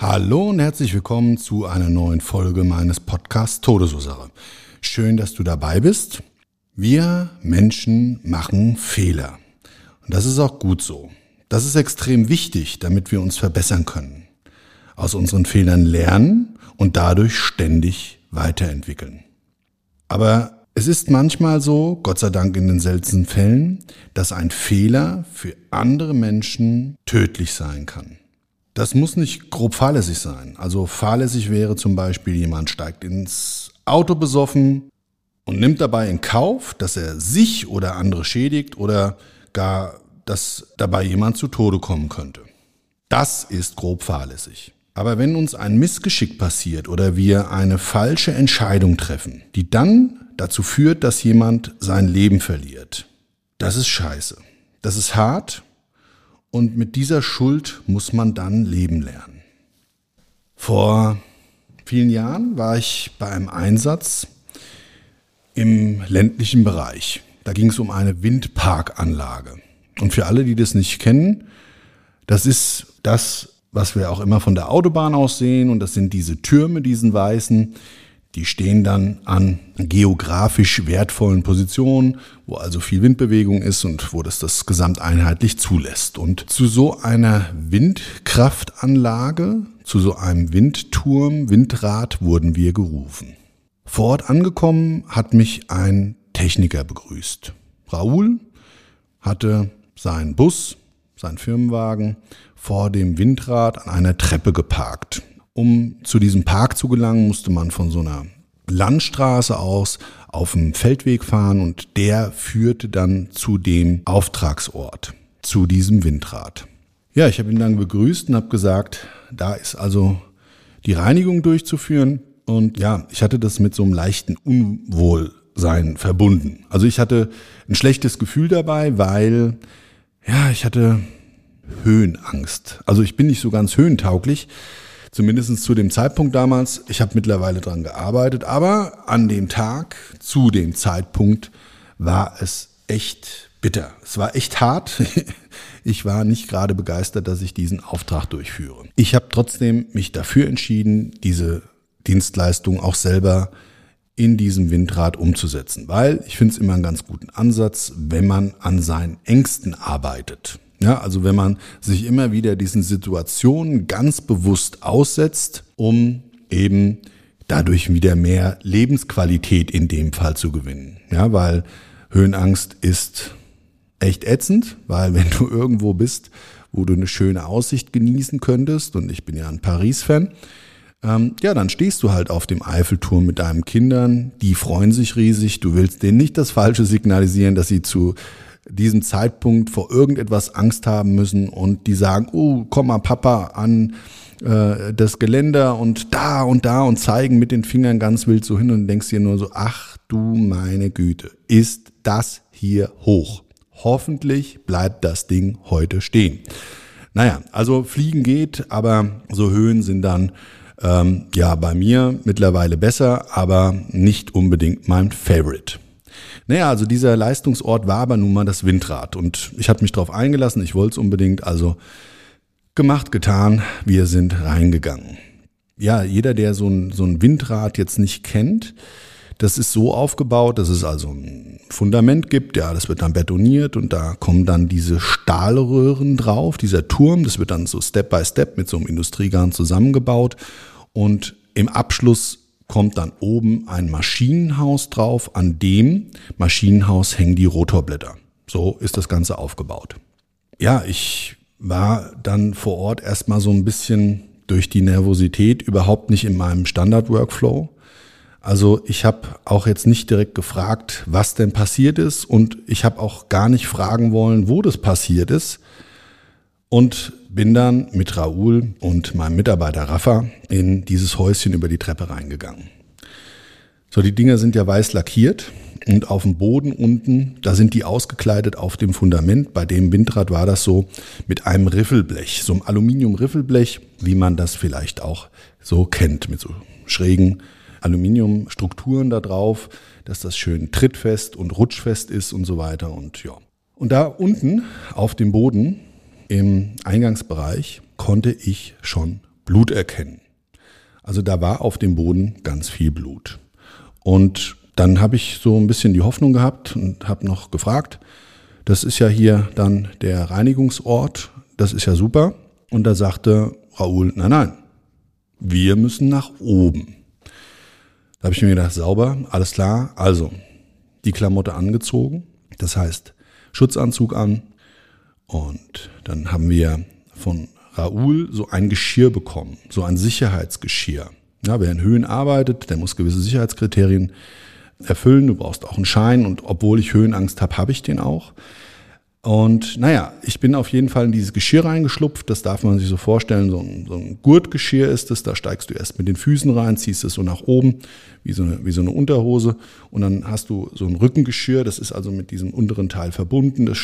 Hallo und herzlich willkommen zu einer neuen Folge meines Podcasts Todesursache. Schön, dass du dabei bist. Wir Menschen machen Fehler. Und das ist auch gut so. Das ist extrem wichtig, damit wir uns verbessern können. Aus unseren Fehlern lernen und dadurch ständig weiterentwickeln. Aber es ist manchmal so, Gott sei Dank in den seltensten Fällen, dass ein Fehler für andere Menschen tödlich sein kann. Das muss nicht grob fahrlässig sein. Also fahrlässig wäre zum Beispiel, jemand steigt ins Auto besoffen und nimmt dabei in Kauf, dass er sich oder andere schädigt oder gar, dass dabei jemand zu Tode kommen könnte. Das ist grob fahrlässig. Aber wenn uns ein Missgeschick passiert oder wir eine falsche Entscheidung treffen, die dann dazu führt, dass jemand sein Leben verliert, das ist scheiße. Das ist hart und mit dieser Schuld muss man dann leben lernen. Vor vielen Jahren war ich bei einem Einsatz im ländlichen Bereich. Da ging es um eine Windparkanlage. Und für alle, die das nicht kennen, das ist das, was wir auch immer von der Autobahn aus sehen. Und das sind diese Türme, diesen weißen, die stehen dann an geografisch wertvollen Positionen, wo also viel Windbewegung ist und wo das das gesamteinheitlich zulässt. Und zu so einer Windkraftanlage, zu so einem Windturm, Windrad wurden wir gerufen. Vor Ort angekommen hat mich ein Techniker begrüßt. Raoul hatte seinen Bus, seinen Firmenwagen vor dem Windrad an einer Treppe geparkt. Um zu diesem Park zu gelangen, musste man von so einer Landstraße aus auf dem Feldweg fahren und der führte dann zu dem Auftragsort, zu diesem Windrad. Ja, ich habe ihn dann begrüßt und habe gesagt, da ist also die Reinigung durchzuführen. Und ja, ich hatte das mit so einem leichten Unwohlsein verbunden. Also ich hatte ein schlechtes Gefühl dabei, weil ja, ich hatte Höhenangst. Also ich bin nicht so ganz höhentauglich. Zumindest zu dem Zeitpunkt damals. Ich habe mittlerweile dran gearbeitet, aber an dem Tag, zu dem Zeitpunkt, war es echt bitter. Es war echt hart. Ich war nicht gerade begeistert, dass ich diesen Auftrag durchführe. Ich habe trotzdem mich dafür entschieden, diese Dienstleistung auch selber in diesem Windrad umzusetzen, weil ich finde es immer einen ganz guten Ansatz, wenn man an seinen Ängsten arbeitet. Ja, also wenn man sich immer wieder diesen Situationen ganz bewusst aussetzt, um eben dadurch wieder mehr Lebensqualität in dem Fall zu gewinnen. Ja, weil Höhenangst ist echt ätzend, weil wenn du irgendwo bist, wo du eine schöne Aussicht genießen könntest, und ich bin ja ein Paris-Fan, ähm, ja, dann stehst du halt auf dem Eiffelturm mit deinen Kindern, die freuen sich riesig, du willst denen nicht das Falsche signalisieren, dass sie zu diesem Zeitpunkt vor irgendetwas Angst haben müssen und die sagen, oh, komm mal Papa an äh, das Geländer und da und da und zeigen mit den Fingern ganz wild so hin und denkst dir nur so, ach du meine Güte, ist das hier hoch? Hoffentlich bleibt das Ding heute stehen. Naja, also Fliegen geht, aber so Höhen sind dann ähm, ja bei mir mittlerweile besser, aber nicht unbedingt mein Favorite. Naja, also dieser Leistungsort war aber nun mal das Windrad und ich hatte mich darauf eingelassen, ich wollte es unbedingt, also gemacht, getan, wir sind reingegangen. ja, jeder, der so ein, so ein Windrad jetzt nicht kennt, das ist so aufgebaut, dass es also ein Fundament gibt, ja, das wird dann betoniert und da kommen dann diese Stahlröhren drauf, dieser Turm, das wird dann so Step by Step mit so einem Industriegarn zusammengebaut und im Abschluss kommt dann oben ein Maschinenhaus drauf, an dem Maschinenhaus hängen die Rotorblätter. So ist das Ganze aufgebaut. Ja, ich war dann vor Ort erstmal so ein bisschen durch die Nervosität überhaupt nicht in meinem Standard-Workflow. Also ich habe auch jetzt nicht direkt gefragt, was denn passiert ist und ich habe auch gar nicht fragen wollen, wo das passiert ist und bin dann mit Raoul und meinem Mitarbeiter Rafa in dieses Häuschen über die Treppe reingegangen. So, die Dinger sind ja weiß lackiert und auf dem Boden unten, da sind die ausgekleidet auf dem Fundament. Bei dem Windrad war das so mit einem Riffelblech, so einem Aluminium-Riffelblech, wie man das vielleicht auch so kennt, mit so schrägen Aluminiumstrukturen da drauf, dass das schön trittfest und rutschfest ist und so weiter und ja. Und da unten auf dem Boden im Eingangsbereich konnte ich schon Blut erkennen. Also da war auf dem Boden ganz viel Blut. Und dann habe ich so ein bisschen die Hoffnung gehabt und habe noch gefragt, das ist ja hier dann der Reinigungsort, das ist ja super. Und da sagte Raoul, nein, nein, wir müssen nach oben. Da habe ich mir gedacht, sauber, alles klar. Also die Klamotte angezogen, das heißt Schutzanzug an. Und dann haben wir von Raoul so ein Geschirr bekommen, so ein Sicherheitsgeschirr. Ja, wer in Höhen arbeitet, der muss gewisse Sicherheitskriterien erfüllen. Du brauchst auch einen Schein und obwohl ich Höhenangst habe, habe ich den auch. Und naja, ich bin auf jeden Fall in dieses Geschirr reingeschlupft. Das darf man sich so vorstellen. So ein, so ein Gurtgeschirr ist es. Da steigst du erst mit den Füßen rein, ziehst es so nach oben, wie so, eine, wie so eine Unterhose. Und dann hast du so ein Rückengeschirr. Das ist also mit diesem unteren Teil verbunden. Das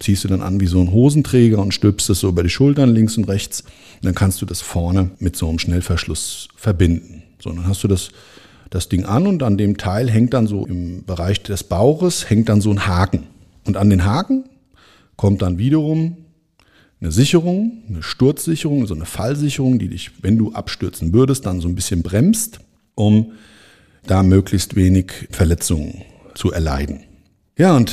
ziehst du dann an wie so ein Hosenträger und stülpst es so über die Schultern links und rechts. Und dann kannst du das vorne mit so einem Schnellverschluss verbinden. So, dann hast du das das Ding an und an dem Teil hängt dann so im Bereich des Bauches hängt dann so ein Haken. Und an den Haken kommt dann wiederum eine Sicherung, eine Sturzsicherung, so eine Fallsicherung, die dich, wenn du abstürzen würdest, dann so ein bisschen bremst, um da möglichst wenig Verletzungen zu erleiden. Ja, und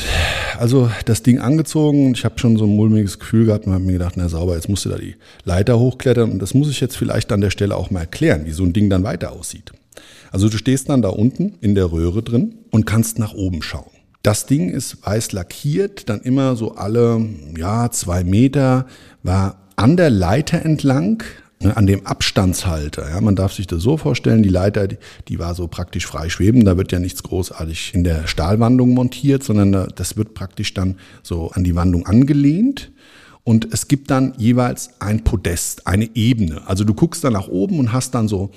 also das Ding angezogen, ich habe schon so ein mulmiges Gefühl gehabt und habe mir gedacht, na sauber, jetzt musst du da die Leiter hochklettern und das muss ich jetzt vielleicht an der Stelle auch mal erklären, wie so ein Ding dann weiter aussieht. Also du stehst dann da unten in der Röhre drin und kannst nach oben schauen. Das Ding ist weiß lackiert, dann immer so alle, ja, zwei Meter, war an der Leiter entlang, ne, an dem Abstandshalter. Ja, man darf sich das so vorstellen, die Leiter, die, die war so praktisch frei schweben, da wird ja nichts großartig in der Stahlwandung montiert, sondern das wird praktisch dann so an die Wandung angelehnt. Und es gibt dann jeweils ein Podest, eine Ebene. Also du guckst dann nach oben und hast dann so,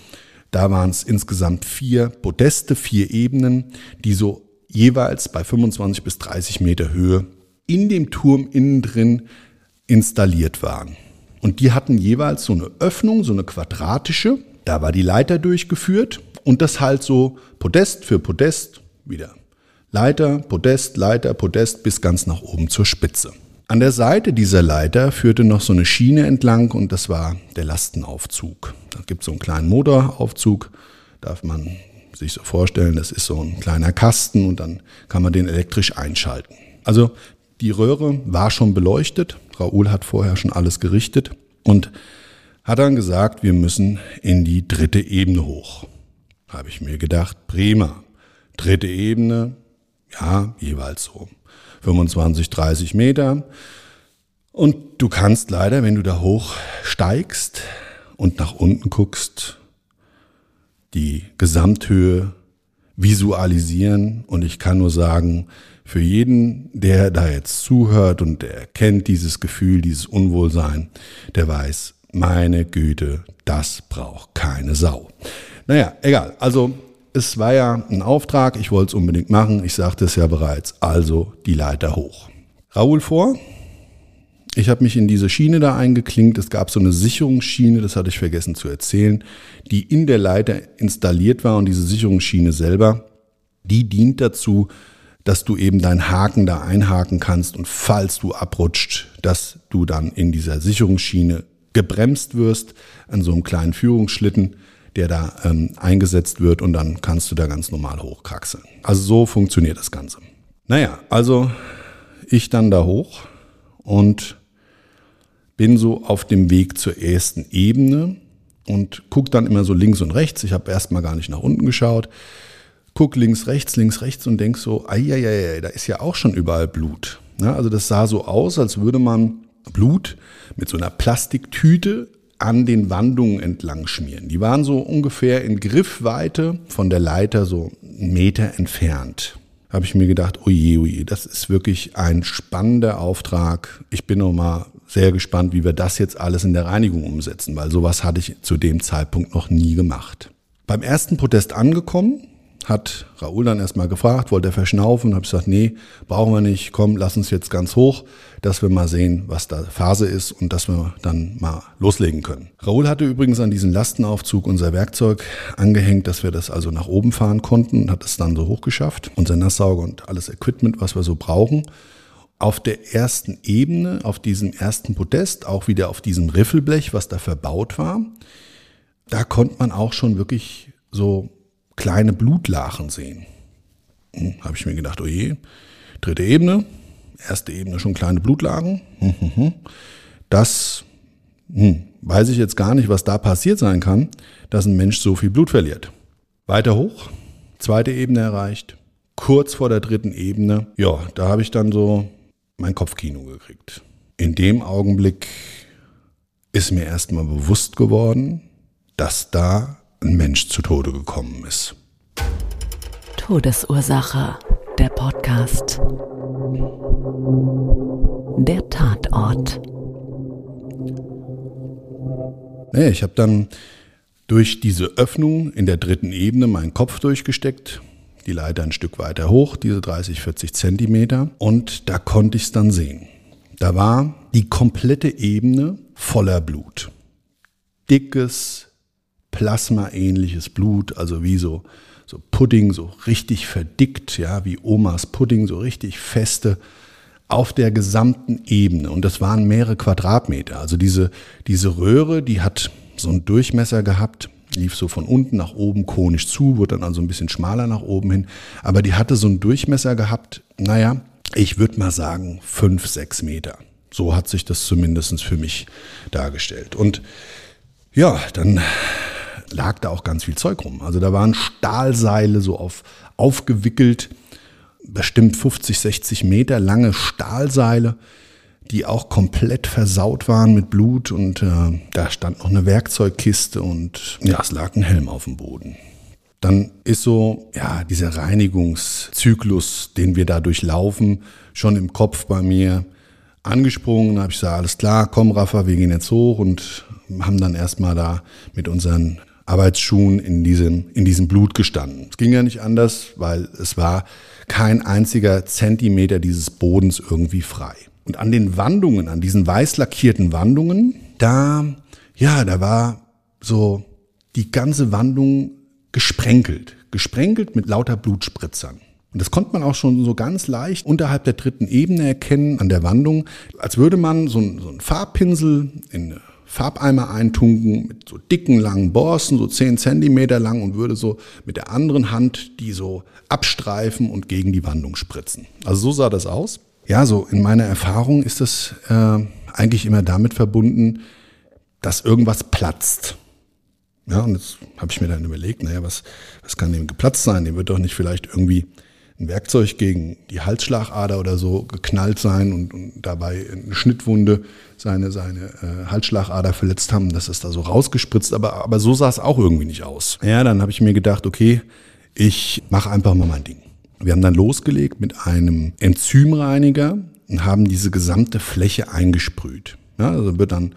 da waren es insgesamt vier Podeste, vier Ebenen, die so jeweils bei 25 bis 30 Meter Höhe in dem Turm innen drin installiert waren. Und die hatten jeweils so eine Öffnung, so eine quadratische. Da war die Leiter durchgeführt und das halt so Podest für Podest wieder. Leiter, Podest, Leiter, Podest bis ganz nach oben zur Spitze. An der Seite dieser Leiter führte noch so eine Schiene entlang und das war der Lastenaufzug. Da gibt es so einen kleinen Motoraufzug, darf man sich so vorstellen, das ist so ein kleiner Kasten und dann kann man den elektrisch einschalten. Also die Röhre war schon beleuchtet. Raoul hat vorher schon alles gerichtet und hat dann gesagt, wir müssen in die dritte Ebene hoch. Habe ich mir gedacht, prima. Dritte Ebene, ja, jeweils so 25, 30 Meter. Und du kannst leider, wenn du da hoch steigst und nach unten guckst, die Gesamthöhe visualisieren. Und ich kann nur sagen, für jeden, der da jetzt zuhört und der kennt dieses Gefühl, dieses Unwohlsein, der weiß, meine Güte, das braucht keine Sau. Naja, egal. Also es war ja ein Auftrag, ich wollte es unbedingt machen, ich sagte es ja bereits, also die Leiter hoch. Raoul vor, ich habe mich in diese Schiene da eingeklinkt. Es gab so eine Sicherungsschiene, das hatte ich vergessen zu erzählen, die in der Leiter installiert war. Und diese Sicherungsschiene selber, die dient dazu, dass du eben deinen Haken da einhaken kannst und falls du abrutscht, dass du dann in dieser Sicherungsschiene gebremst wirst an so einem kleinen Führungsschlitten, der da ähm, eingesetzt wird und dann kannst du da ganz normal hochkraxeln. Also so funktioniert das Ganze. Naja, also ich dann da hoch und bin so auf dem Weg zur ersten Ebene und guck dann immer so links und rechts. Ich habe erstmal gar nicht nach unten geschaut. Guck links, rechts, links, rechts und denk so, ei, da ist ja auch schon überall Blut. Ja, also das sah so aus, als würde man Blut mit so einer Plastiktüte an den Wandungen entlang schmieren. Die waren so ungefähr in Griffweite von der Leiter so einen Meter entfernt. Habe ich mir gedacht, oje, oje, das ist wirklich ein spannender Auftrag. Ich bin noch mal sehr gespannt, wie wir das jetzt alles in der Reinigung umsetzen, weil sowas hatte ich zu dem Zeitpunkt noch nie gemacht. Beim ersten Protest angekommen, hat Raoul dann erstmal gefragt, wollte er verschnaufen, habe ich gesagt, nee, brauchen wir nicht, komm, lass uns jetzt ganz hoch, dass wir mal sehen, was da Phase ist und dass wir dann mal loslegen können. Raoul hatte übrigens an diesen Lastenaufzug unser Werkzeug angehängt, dass wir das also nach oben fahren konnten hat es dann so hochgeschafft, unser Nasssauger und alles Equipment, was wir so brauchen. Auf der ersten Ebene, auf diesem ersten Podest, auch wieder auf diesem Riffelblech, was da verbaut war, da konnte man auch schon wirklich so kleine Blutlachen sehen. Hm, Habe ich mir gedacht, oh je, dritte Ebene, erste Ebene schon kleine Blutlagen. Hm, hm, hm. Das hm, weiß ich jetzt gar nicht, was da passiert sein kann, dass ein Mensch so viel Blut verliert. Weiter hoch, zweite Ebene erreicht, kurz vor der dritten Ebene. Ja, da habe ich dann so mein Kopfkino gekriegt. In dem Augenblick ist mir erstmal bewusst geworden, dass da ein Mensch zu Tode gekommen ist. Todesursache, der Podcast. Der Tatort. Nee, ich habe dann durch diese Öffnung in der dritten Ebene meinen Kopf durchgesteckt, die Leiter ein Stück weiter hoch, diese 30, 40 Zentimeter, und da konnte ich es dann sehen. Da war die komplette Ebene voller Blut. Dickes, plasmaähnliches Blut, also wie so, so Pudding, so richtig verdickt, ja, wie Omas Pudding, so richtig feste auf der gesamten Ebene. Und das waren mehrere Quadratmeter. Also diese, diese Röhre, die hat so einen Durchmesser gehabt, lief so von unten nach oben konisch zu, wurde dann also ein bisschen schmaler nach oben hin. Aber die hatte so einen Durchmesser gehabt, naja, ich würde mal sagen, fünf, sechs Meter. So hat sich das zumindest für mich dargestellt. Und ja, dann lag da auch ganz viel Zeug rum. Also da waren Stahlseile so auf, aufgewickelt, bestimmt 50, 60 Meter lange Stahlseile, die auch komplett versaut waren mit Blut und äh, da stand noch eine Werkzeugkiste und ja, es lag ein Helm auf dem Boden. Dann ist so, ja, dieser Reinigungszyklus, den wir da durchlaufen, schon im Kopf bei mir angesprungen. Da habe ich gesagt, alles klar, komm Rafa, wir gehen jetzt hoch und haben dann erstmal da mit unseren Arbeitsschuhen in diesem, in diesem Blut gestanden. Es ging ja nicht anders, weil es war kein einziger Zentimeter dieses Bodens irgendwie frei. Und an den Wandungen, an diesen weiß lackierten Wandungen, da, ja, da war so die ganze Wandung gesprenkelt. Gesprenkelt mit lauter Blutspritzern. Und das konnte man auch schon so ganz leicht unterhalb der dritten Ebene erkennen an der Wandung, als würde man so einen, so Farbpinsel in Farbeimer eintunken mit so dicken, langen Borsten, so 10 Zentimeter lang und würde so mit der anderen Hand die so abstreifen und gegen die Wandung spritzen. Also so sah das aus. Ja, so in meiner Erfahrung ist das äh, eigentlich immer damit verbunden, dass irgendwas platzt. Ja, und jetzt habe ich mir dann überlegt, naja, was, was kann dem geplatzt sein? Dem wird doch nicht vielleicht irgendwie ein Werkzeug gegen die Halsschlagader oder so geknallt sein und, und dabei eine Schnittwunde seine, seine äh, Halsschlagader verletzt haben, das ist da so rausgespritzt, aber, aber so sah es auch irgendwie nicht aus. Ja, dann habe ich mir gedacht, okay, ich mache einfach mal mein Ding. Wir haben dann losgelegt mit einem Enzymreiniger und haben diese gesamte Fläche eingesprüht. Ja, also wird dann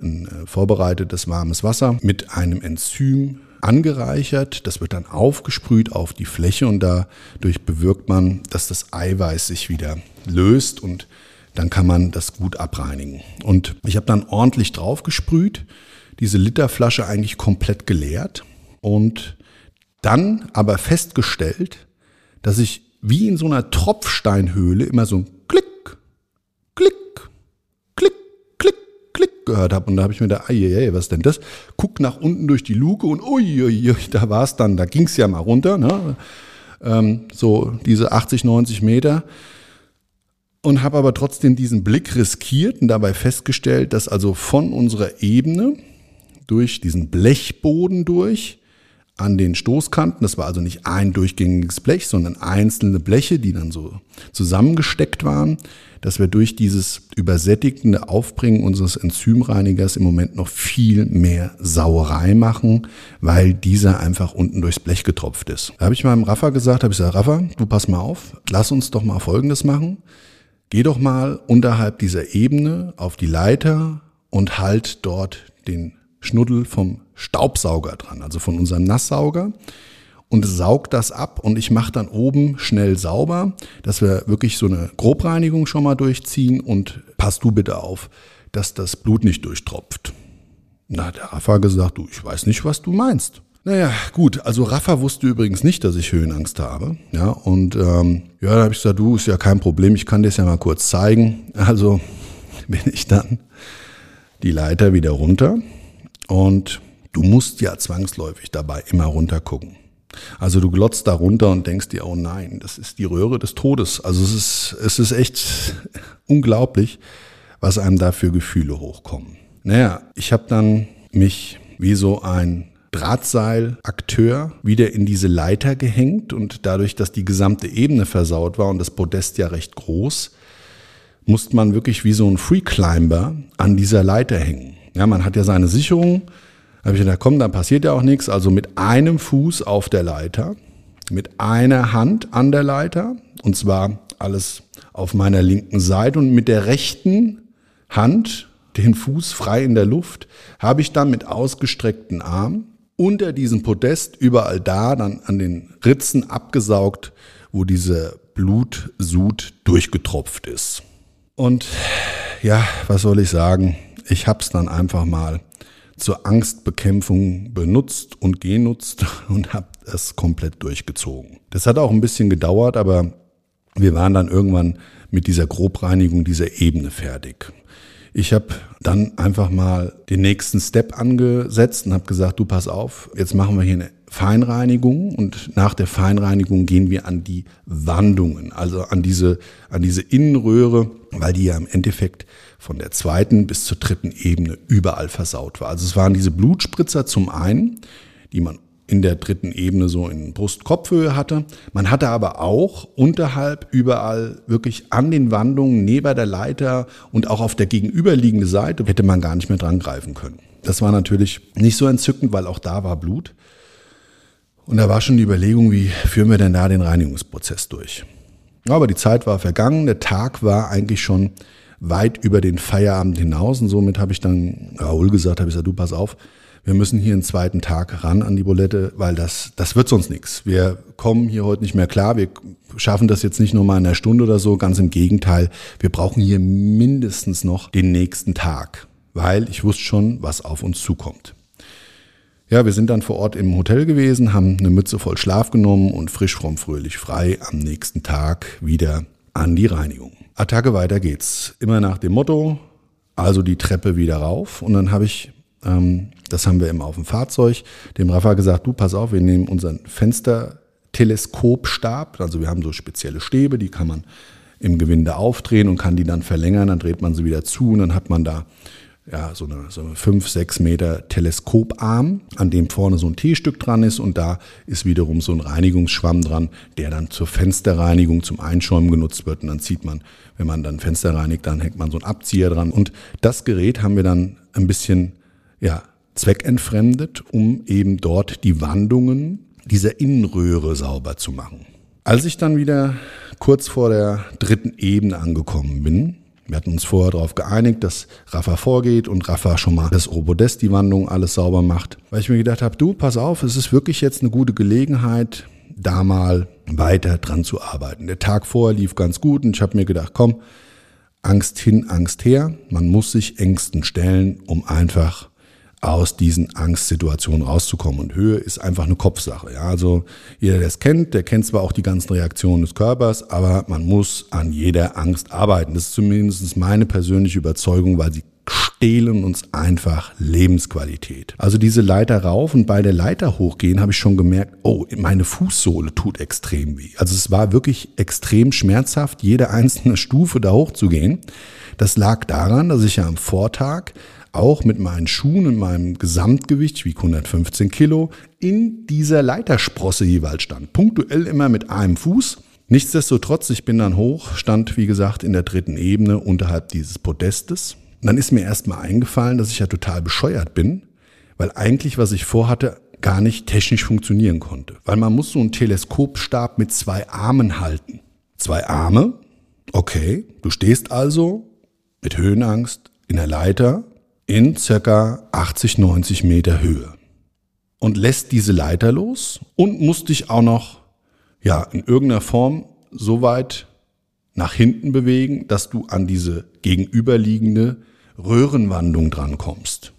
ein äh, vorbereitetes warmes Wasser mit einem Enzym angereichert. Das wird dann aufgesprüht auf die Fläche und dadurch bewirkt man, dass das Eiweiß sich wieder löst und dann kann man das gut abreinigen. Und ich habe dann ordentlich drauf gesprüht, diese Literflasche eigentlich komplett geleert und dann aber festgestellt, dass ich wie in so einer Tropfsteinhöhle immer so ein Klick, Klick, Klick, Klick, Klick gehört habe. Und da habe ich mir da, ey, was denn das? Guck nach unten durch die Luke und uiuiui, da war es dann, da ging es ja mal runter, ne? Ähm, so diese 80, 90 Meter. Und habe aber trotzdem diesen Blick riskiert und dabei festgestellt, dass also von unserer Ebene durch diesen Blechboden durch an den Stoßkanten. Das war also nicht ein durchgängiges Blech, sondern einzelne Bleche, die dann so zusammengesteckt waren, dass wir durch dieses übersättigende Aufbringen unseres Enzymreinigers im Moment noch viel mehr Sauerei machen, weil dieser einfach unten durchs Blech getropft ist. Da habe ich meinem Rafa gesagt, habe ich gesagt, Rafa, du pass mal auf, lass uns doch mal Folgendes machen. Geh doch mal unterhalb dieser Ebene auf die Leiter und halt dort den Schnuddel vom Staubsauger dran, also von unserem Nasssauger und saugt das ab und ich mache dann oben schnell sauber, dass wir wirklich so eine Grobreinigung schon mal durchziehen und pass du bitte auf, dass das Blut nicht durchtropft. Na, der Rafa gesagt, du, ich weiß nicht, was du meinst. Naja, gut, also Rafa wusste übrigens nicht, dass ich Höhenangst habe. Ja, und ähm, ja, da habe ich gesagt, du, ist ja kein Problem, ich kann dir das ja mal kurz zeigen. Also bin ich dann die Leiter wieder runter und du musst ja zwangsläufig dabei immer runter gucken. Also du glotzt da runter und denkst dir, oh nein, das ist die Röhre des Todes. Also es ist, es ist echt unglaublich, was einem da für Gefühle hochkommen. Naja, ich habe dann mich wie so ein Drahtseilakteur wieder in diese Leiter gehängt und dadurch, dass die gesamte Ebene versaut war und das Podest ja recht groß, musste man wirklich wie so ein Freeclimber an dieser Leiter hängen. Ja, man hat ja seine Sicherung. Da habe ich gedacht, komm, dann passiert ja auch nichts. Also mit einem Fuß auf der Leiter, mit einer Hand an der Leiter, und zwar alles auf meiner linken Seite und mit der rechten Hand, den Fuß frei in der Luft, habe ich dann mit ausgestreckten Armen unter diesem Podest überall da, dann an den Ritzen abgesaugt, wo diese Blutsud durchgetropft ist. Und ja, was soll ich sagen? Ich habe es dann einfach mal zur Angstbekämpfung benutzt und genutzt und habe es komplett durchgezogen. Das hat auch ein bisschen gedauert, aber wir waren dann irgendwann mit dieser Grobreinigung dieser Ebene fertig. Ich habe dann einfach mal den nächsten Step angesetzt und habe gesagt, du pass auf, jetzt machen wir hier eine Feinreinigung und nach der Feinreinigung gehen wir an die Wandungen, also an diese, an diese Innenröhre, weil die ja im Endeffekt von der zweiten bis zur dritten Ebene überall versaut war. Also es waren diese Blutspritzer zum einen, die man in der dritten Ebene so in Brust-Kopfhöhe hatte. Man hatte aber auch unterhalb überall wirklich an den Wandungen, neben der Leiter und auch auf der gegenüberliegenden Seite hätte man gar nicht mehr dran greifen können. Das war natürlich nicht so entzückend, weil auch da war Blut. Und da war schon die Überlegung, wie führen wir denn da den Reinigungsprozess durch? Aber die Zeit war vergangen, der Tag war eigentlich schon weit über den Feierabend hinaus und somit habe ich dann Raoul gesagt, habe ich gesagt, du pass auf, wir müssen hier einen zweiten Tag ran an die Bulette, weil das, das wird sonst nichts. Wir kommen hier heute nicht mehr klar. Wir schaffen das jetzt nicht nur mal in einer Stunde oder so. Ganz im Gegenteil. Wir brauchen hier mindestens noch den nächsten Tag, weil ich wusste schon, was auf uns zukommt. Ja, wir sind dann vor Ort im Hotel gewesen, haben eine Mütze voll Schlaf genommen und frisch, fromm, fröhlich, frei am nächsten Tag wieder an die Reinigung. Attacke, weiter geht's. Immer nach dem Motto, also die Treppe wieder rauf. Und dann habe ich, ähm, das haben wir immer auf dem Fahrzeug, dem Rafa gesagt, du pass auf, wir nehmen unseren Fensterteleskopstab. Also wir haben so spezielle Stäbe, die kann man im Gewinde aufdrehen und kann die dann verlängern. Dann dreht man sie wieder zu und dann hat man da ja, so eine, so eine 5, 6 Meter Teleskoparm, an dem vorne so ein T-Stück dran ist und da ist wiederum so ein Reinigungsschwamm dran, der dann zur Fensterreinigung, zum Einschäumen genutzt wird und dann zieht man, wenn man dann Fenster reinigt, dann hängt man so einen Abzieher dran und das Gerät haben wir dann ein bisschen, ja, zweckentfremdet, um eben dort die Wandungen dieser Innenröhre sauber zu machen. Als ich dann wieder kurz vor der dritten Ebene angekommen bin, wir hatten uns vorher darauf geeinigt, dass Rafa vorgeht und Rafa schon mal das Robodest, die Wandlung, alles sauber macht. Weil ich mir gedacht habe, du, pass auf, es ist wirklich jetzt eine gute Gelegenheit, da mal weiter dran zu arbeiten. Der Tag vorher lief ganz gut und ich habe mir gedacht, komm, Angst hin, Angst her. Man muss sich Ängsten stellen, um einfach aus diesen Angstsituationen rauszukommen. Und Höhe ist einfach eine Kopfsache. Ja, also jeder, der es kennt, der kennt zwar auch die ganzen Reaktionen des Körpers, aber man muss an jeder Angst arbeiten. Das ist zumindest meine persönliche Überzeugung, weil sie stehlen uns einfach Lebensqualität. Also diese Leiter rauf und bei der Leiter hochgehen habe ich schon gemerkt, oh, meine Fußsohle tut extrem weh. Also es war wirklich extrem schmerzhaft, jede einzelne Stufe da hochzugehen. Das lag daran, dass ich ja am Vortag auch mit meinen Schuhen und meinem Gesamtgewicht, wie 115 Kilo, in dieser Leitersprosse jeweils stand. Punktuell immer mit einem Fuß. Nichtsdestotrotz, ich bin dann hoch, stand wie gesagt in der dritten Ebene unterhalb dieses Podestes. Und dann ist mir erstmal eingefallen, dass ich ja total bescheuert bin, weil eigentlich, was ich vorhatte, gar nicht technisch funktionieren konnte. Weil man muss so einen Teleskopstab mit zwei Armen halten. Zwei Arme, okay, du stehst also mit Höhenangst in der Leiter in circa 80, 90 Meter Höhe und lässt diese Leiter los und musst dich auch noch ja in irgendeiner Form so weit nach hinten bewegen, dass du an diese gegenüberliegende Röhrenwandung drankommst.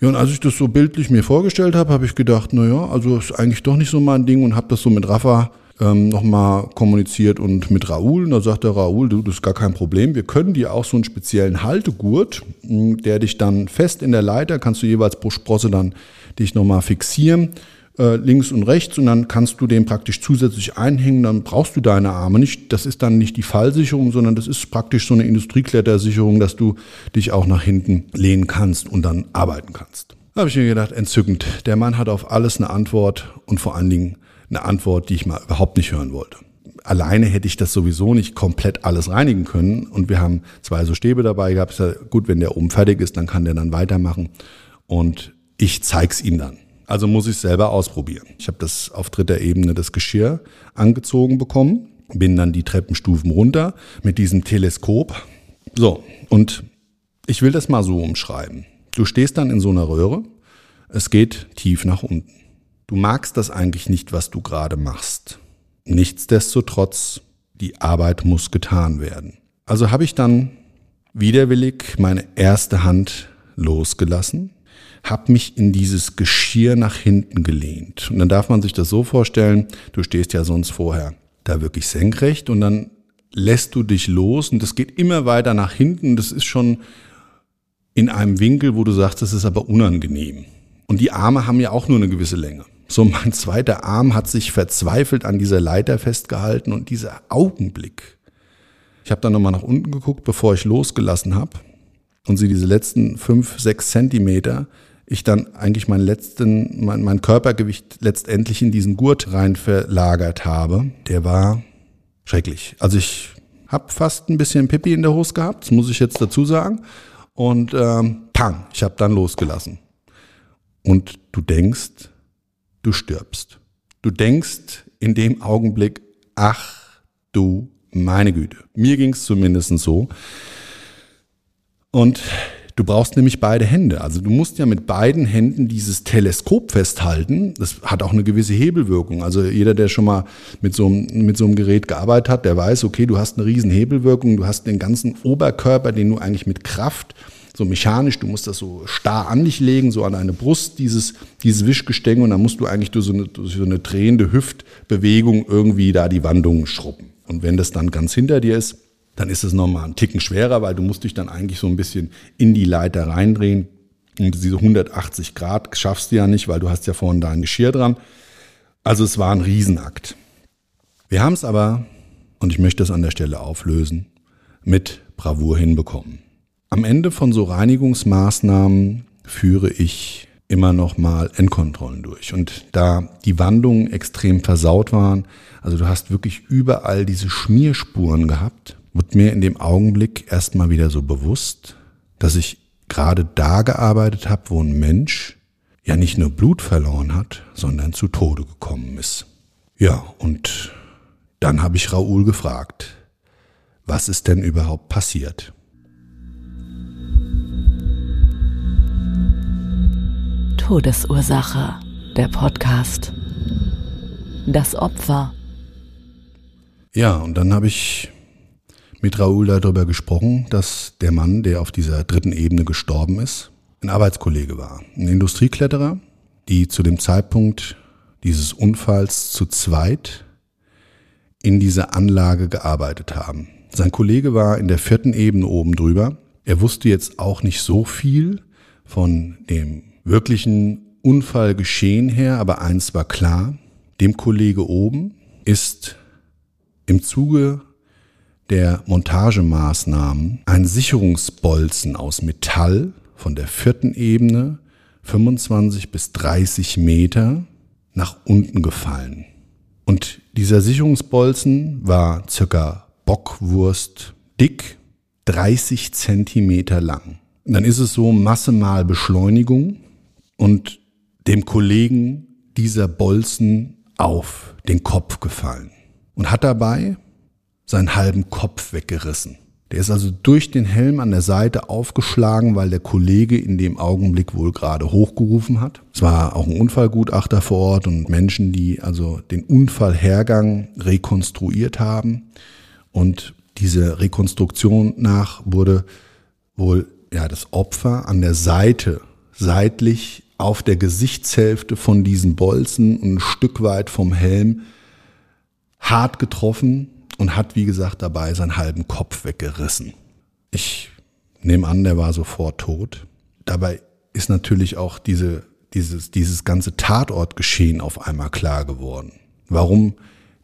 Ja, und als ich das so bildlich mir vorgestellt habe, habe ich gedacht, na ja, also ist eigentlich doch nicht so mein Ding und habe das so mit Rafa ähm, nochmal kommuniziert und mit Raoul. Und da sagte Raoul, du, das ist gar kein Problem. Wir können dir auch so einen speziellen Haltegurt, hm, der dich dann fest in der Leiter, kannst du jeweils pro Sprosse dann dich nochmal fixieren äh, links und rechts und dann kannst du den praktisch zusätzlich einhängen, dann brauchst du deine Arme nicht. Das ist dann nicht die Fallsicherung, sondern das ist praktisch so eine Industrieklettersicherung, dass du dich auch nach hinten lehnen kannst und dann arbeiten kannst. Da habe ich mir gedacht, entzückend. Der Mann hat auf alles eine Antwort und vor allen Dingen eine Antwort, die ich mal überhaupt nicht hören wollte. Alleine hätte ich das sowieso nicht komplett alles reinigen können. Und wir haben zwei so Stäbe dabei gehabt. Ja gut, wenn der oben fertig ist, dann kann der dann weitermachen. Und ich zeig's ihm dann. Also muss ich selber ausprobieren. Ich habe das auf dritter Ebene das Geschirr angezogen bekommen, bin dann die Treppenstufen runter mit diesem Teleskop. So, und ich will das mal so umschreiben. Du stehst dann in so einer Röhre, es geht tief nach unten. Du magst das eigentlich nicht, was du gerade machst. Nichtsdestotrotz, die Arbeit muss getan werden. Also habe ich dann widerwillig meine erste Hand losgelassen, habe mich in dieses Geschirr nach hinten gelehnt. Und dann darf man sich das so vorstellen, du stehst ja sonst vorher da wirklich senkrecht und dann lässt du dich los und das geht immer weiter nach hinten. Das ist schon in einem Winkel, wo du sagst, das ist aber unangenehm. Und die Arme haben ja auch nur eine gewisse Länge. So, mein zweiter Arm hat sich verzweifelt an dieser Leiter festgehalten und dieser Augenblick. Ich habe dann nochmal nach unten geguckt, bevor ich losgelassen habe und sie diese letzten fünf, sechs Zentimeter, ich dann eigentlich mein letzten, mein, mein Körpergewicht letztendlich in diesen Gurt rein verlagert habe. Der war schrecklich. Also ich habe fast ein bisschen Pipi in der Hose gehabt, das muss ich jetzt dazu sagen. Und ähm, pang, ich habe dann losgelassen. Und du denkst, du stirbst. Du denkst in dem Augenblick, ach du meine Güte. Mir ging es zumindest so. Und du brauchst nämlich beide Hände. Also du musst ja mit beiden Händen dieses Teleskop festhalten. Das hat auch eine gewisse Hebelwirkung. Also jeder, der schon mal mit so, einem, mit so einem Gerät gearbeitet hat, der weiß, okay, du hast eine riesen Hebelwirkung. Du hast den ganzen Oberkörper, den du eigentlich mit Kraft so mechanisch, du musst das so starr an dich legen, so an deine Brust, dieses, dieses Wischgestänge und dann musst du eigentlich durch so eine, durch so eine drehende Hüftbewegung irgendwie da die Wandungen schrubben. Und wenn das dann ganz hinter dir ist, dann ist es nochmal einen Ticken schwerer, weil du musst dich dann eigentlich so ein bisschen in die Leiter reindrehen. Und diese 180 Grad schaffst du ja nicht, weil du hast ja vorne dein Geschirr dran. Also es war ein Riesenakt. Wir haben es aber, und ich möchte es an der Stelle auflösen, mit Bravour hinbekommen. Am Ende von so Reinigungsmaßnahmen führe ich immer noch mal Endkontrollen durch. Und da die Wandungen extrem versaut waren, also du hast wirklich überall diese Schmierspuren gehabt, wird mir in dem Augenblick erstmal wieder so bewusst, dass ich gerade da gearbeitet habe, wo ein Mensch ja nicht nur Blut verloren hat, sondern zu Tode gekommen ist. Ja, und dann habe ich Raoul gefragt, was ist denn überhaupt passiert? Todesursache, der Podcast. Das Opfer. Ja, und dann habe ich mit Raoul darüber gesprochen, dass der Mann, der auf dieser dritten Ebene gestorben ist, ein Arbeitskollege war. Ein Industriekletterer, die zu dem Zeitpunkt dieses Unfalls zu zweit in dieser Anlage gearbeitet haben. Sein Kollege war in der vierten Ebene oben drüber Er wusste jetzt auch nicht so viel von dem wirklichen Unfallgeschehen her, aber eins war klar, dem Kollege oben ist im Zuge der Montagemaßnahmen ein Sicherungsbolzen aus Metall von der vierten Ebene 25 bis 30 Meter nach unten gefallen. Und dieser Sicherungsbolzen war circa Bockwurst dick, 30 Zentimeter lang. Und dann ist es so Masse mal Beschleunigung und dem Kollegen dieser Bolzen auf den Kopf gefallen und hat dabei seinen halben Kopf weggerissen. Der ist also durch den Helm an der Seite aufgeschlagen, weil der Kollege in dem Augenblick wohl gerade hochgerufen hat. Es war auch ein Unfallgutachter vor Ort und Menschen, die also den Unfallhergang rekonstruiert haben. Und diese Rekonstruktion nach wurde wohl ja das Opfer an der Seite seitlich auf der Gesichtshälfte von diesen Bolzen und ein Stück weit vom Helm hart getroffen und hat, wie gesagt, dabei seinen halben Kopf weggerissen. Ich nehme an, der war sofort tot. Dabei ist natürlich auch diese, dieses, dieses ganze Tatortgeschehen auf einmal klar geworden. Warum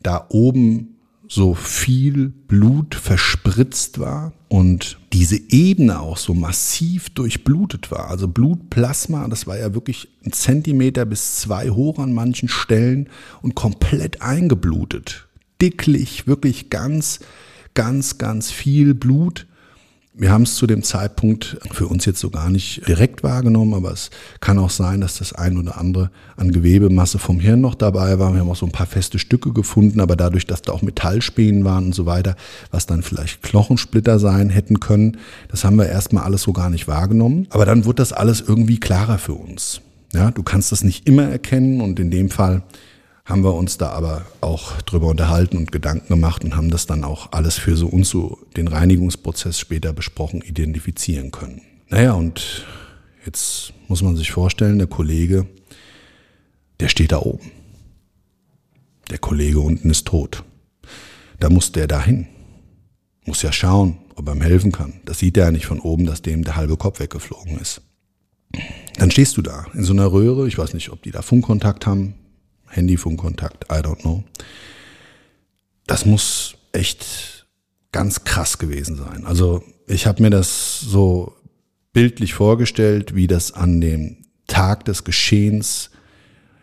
da oben so viel Blut verspritzt war und diese Ebene auch so massiv durchblutet war. Also Blutplasma, das war ja wirklich ein Zentimeter bis zwei hoch an manchen Stellen und komplett eingeblutet. Dicklich, wirklich ganz, ganz, ganz viel Blut. Wir haben es zu dem Zeitpunkt für uns jetzt so gar nicht direkt wahrgenommen, aber es kann auch sein, dass das ein oder andere an Gewebemasse vom Hirn noch dabei war. Wir haben auch so ein paar feste Stücke gefunden, aber dadurch, dass da auch Metallspänen waren und so weiter, was dann vielleicht Knochensplitter sein hätten können, das haben wir erstmal alles so gar nicht wahrgenommen. Aber dann wird das alles irgendwie klarer für uns. Ja, du kannst das nicht immer erkennen und in dem Fall haben wir uns da aber auch drüber unterhalten und Gedanken gemacht und haben das dann auch alles für so uns so den Reinigungsprozess später besprochen, identifizieren können. Naja, und jetzt muss man sich vorstellen, der Kollege, der steht da oben. Der Kollege unten ist tot. Da muss der dahin. Muss ja schauen, ob er ihm helfen kann. Das sieht er ja nicht von oben, dass dem der halbe Kopf weggeflogen ist. Dann stehst du da in so einer Röhre. Ich weiß nicht, ob die da Funkkontakt haben. Handyfunkkontakt, I don't know. Das muss echt ganz krass gewesen sein. Also ich habe mir das so bildlich vorgestellt, wie das an dem Tag des Geschehens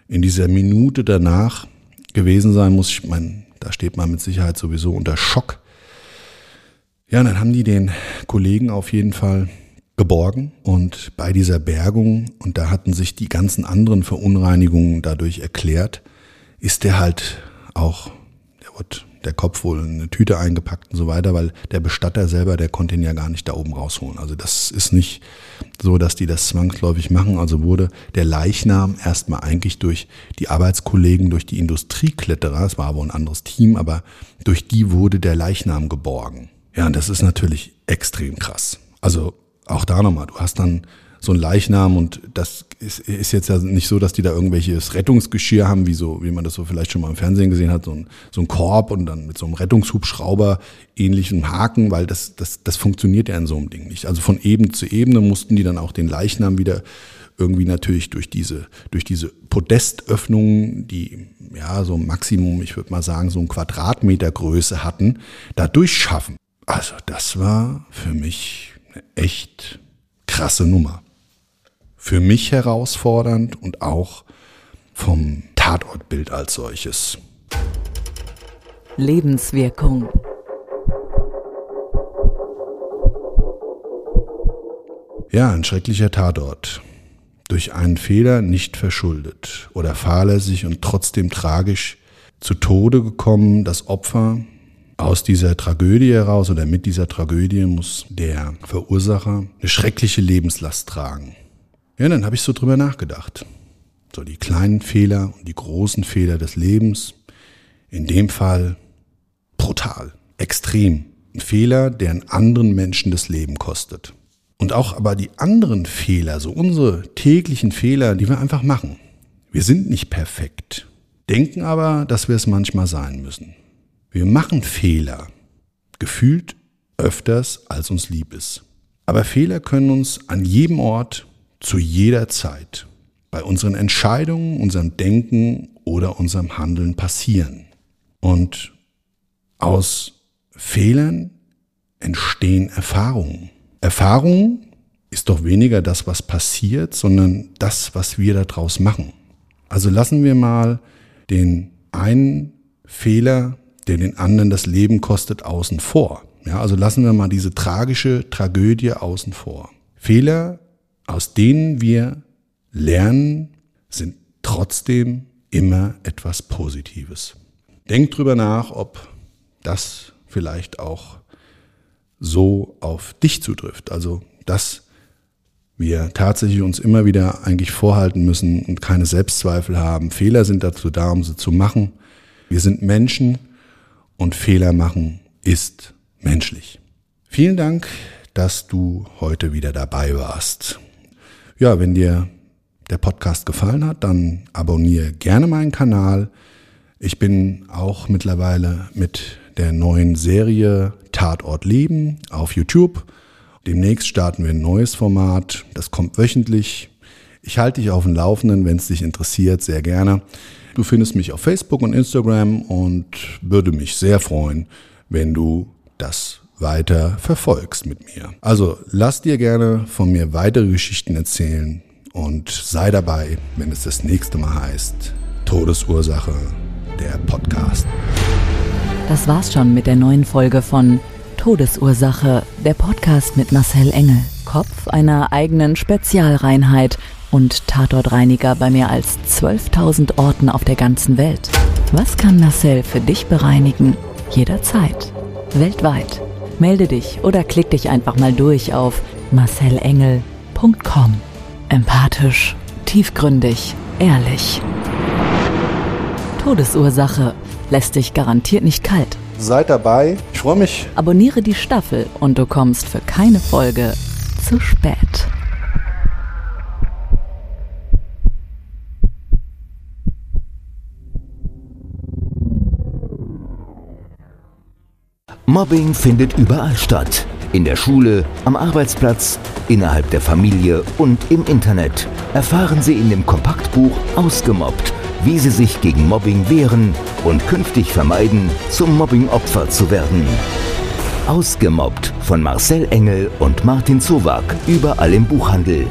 in dieser Minute danach gewesen sein muss. Ich meine, da steht man mit Sicherheit sowieso unter Schock. Ja, und dann haben die den Kollegen auf jeden Fall geborgen und bei dieser Bergung, und da hatten sich die ganzen anderen Verunreinigungen dadurch erklärt, ist der halt auch, der wird der Kopf wohl in eine Tüte eingepackt und so weiter, weil der Bestatter selber, der konnte ihn ja gar nicht da oben rausholen. Also das ist nicht so, dass die das zwangsläufig machen. Also wurde der Leichnam erstmal eigentlich durch die Arbeitskollegen, durch die Industriekletterer, es war aber ein anderes Team, aber durch die wurde der Leichnam geborgen. Ja, und das ist natürlich extrem krass. Also auch da nochmal, du hast dann so ein Leichnam und das ist, ist jetzt ja nicht so, dass die da irgendwelches Rettungsgeschirr haben, wie so, wie man das so vielleicht schon mal im Fernsehen gesehen hat, so ein, so ein Korb und dann mit so einem Rettungshubschrauber ähnlichen Haken, weil das, das, das funktioniert ja in so einem Ding nicht. Also von Ebene zu Ebene mussten die dann auch den Leichnam wieder irgendwie natürlich durch diese, durch diese Podestöffnungen, die ja so Maximum, ich würde mal sagen, so ein Quadratmeter Größe hatten, da durchschaffen. Also das war für mich echt krasse Nummer. Für mich herausfordernd und auch vom Tatortbild als solches. Lebenswirkung. Ja, ein schrecklicher Tatort. Durch einen Fehler nicht verschuldet oder fahrlässig und trotzdem tragisch zu Tode gekommen. Das Opfer aus dieser Tragödie heraus oder mit dieser Tragödie muss der Verursacher eine schreckliche Lebenslast tragen. Ja, dann habe ich so drüber nachgedacht. So die kleinen Fehler und die großen Fehler des Lebens. In dem Fall brutal, extrem. Ein Fehler, der einen anderen Menschen das Leben kostet. Und auch aber die anderen Fehler, so unsere täglichen Fehler, die wir einfach machen. Wir sind nicht perfekt, denken aber, dass wir es manchmal sein müssen. Wir machen Fehler, gefühlt öfters, als uns lieb ist. Aber Fehler können uns an jedem Ort, zu jeder Zeit, bei unseren Entscheidungen, unserem Denken oder unserem Handeln passieren. Und aus Fehlern entstehen Erfahrungen. Erfahrungen ist doch weniger das, was passiert, sondern das, was wir daraus machen. Also lassen wir mal den einen Fehler, der den anderen das Leben kostet, außen vor. Ja, also lassen wir mal diese tragische Tragödie außen vor. Fehler, aus denen wir lernen, sind trotzdem immer etwas Positives. Denkt drüber nach, ob das vielleicht auch so auf dich zutrifft. Also, dass wir tatsächlich uns immer wieder eigentlich vorhalten müssen und keine Selbstzweifel haben. Fehler sind dazu da, um sie zu machen. Wir sind Menschen und Fehler machen ist menschlich. Vielen Dank, dass du heute wieder dabei warst. Ja, wenn dir der Podcast gefallen hat, dann abonniere gerne meinen Kanal. Ich bin auch mittlerweile mit der neuen Serie Tatort Leben auf YouTube. Demnächst starten wir ein neues Format. Das kommt wöchentlich. Ich halte dich auf dem Laufenden, wenn es dich interessiert, sehr gerne. Du findest mich auf Facebook und Instagram und würde mich sehr freuen, wenn du das weiter verfolgst mit mir. Also lass dir gerne von mir weitere Geschichten erzählen und sei dabei, wenn es das nächste Mal heißt Todesursache, der Podcast. Das war's schon mit der neuen Folge von Todesursache, der Podcast mit Marcel Engel, Kopf einer eigenen Spezialreinheit und Tatortreiniger bei mehr als 12.000 Orten auf der ganzen Welt. Was kann Marcel für dich bereinigen? Jederzeit. Weltweit. Melde dich oder klick dich einfach mal durch auf marcelengel.com. Empathisch, tiefgründig, ehrlich. Todesursache lässt dich garantiert nicht kalt. Seid dabei. Ich freue mich. Abonniere die Staffel und du kommst für keine Folge zu spät. Mobbing findet überall statt. In der Schule, am Arbeitsplatz, innerhalb der Familie und im Internet. Erfahren Sie in dem Kompaktbuch Ausgemobbt, wie Sie sich gegen Mobbing wehren und künftig vermeiden, zum Mobbingopfer zu werden. Ausgemobbt von Marcel Engel und Martin Zowak, überall im Buchhandel.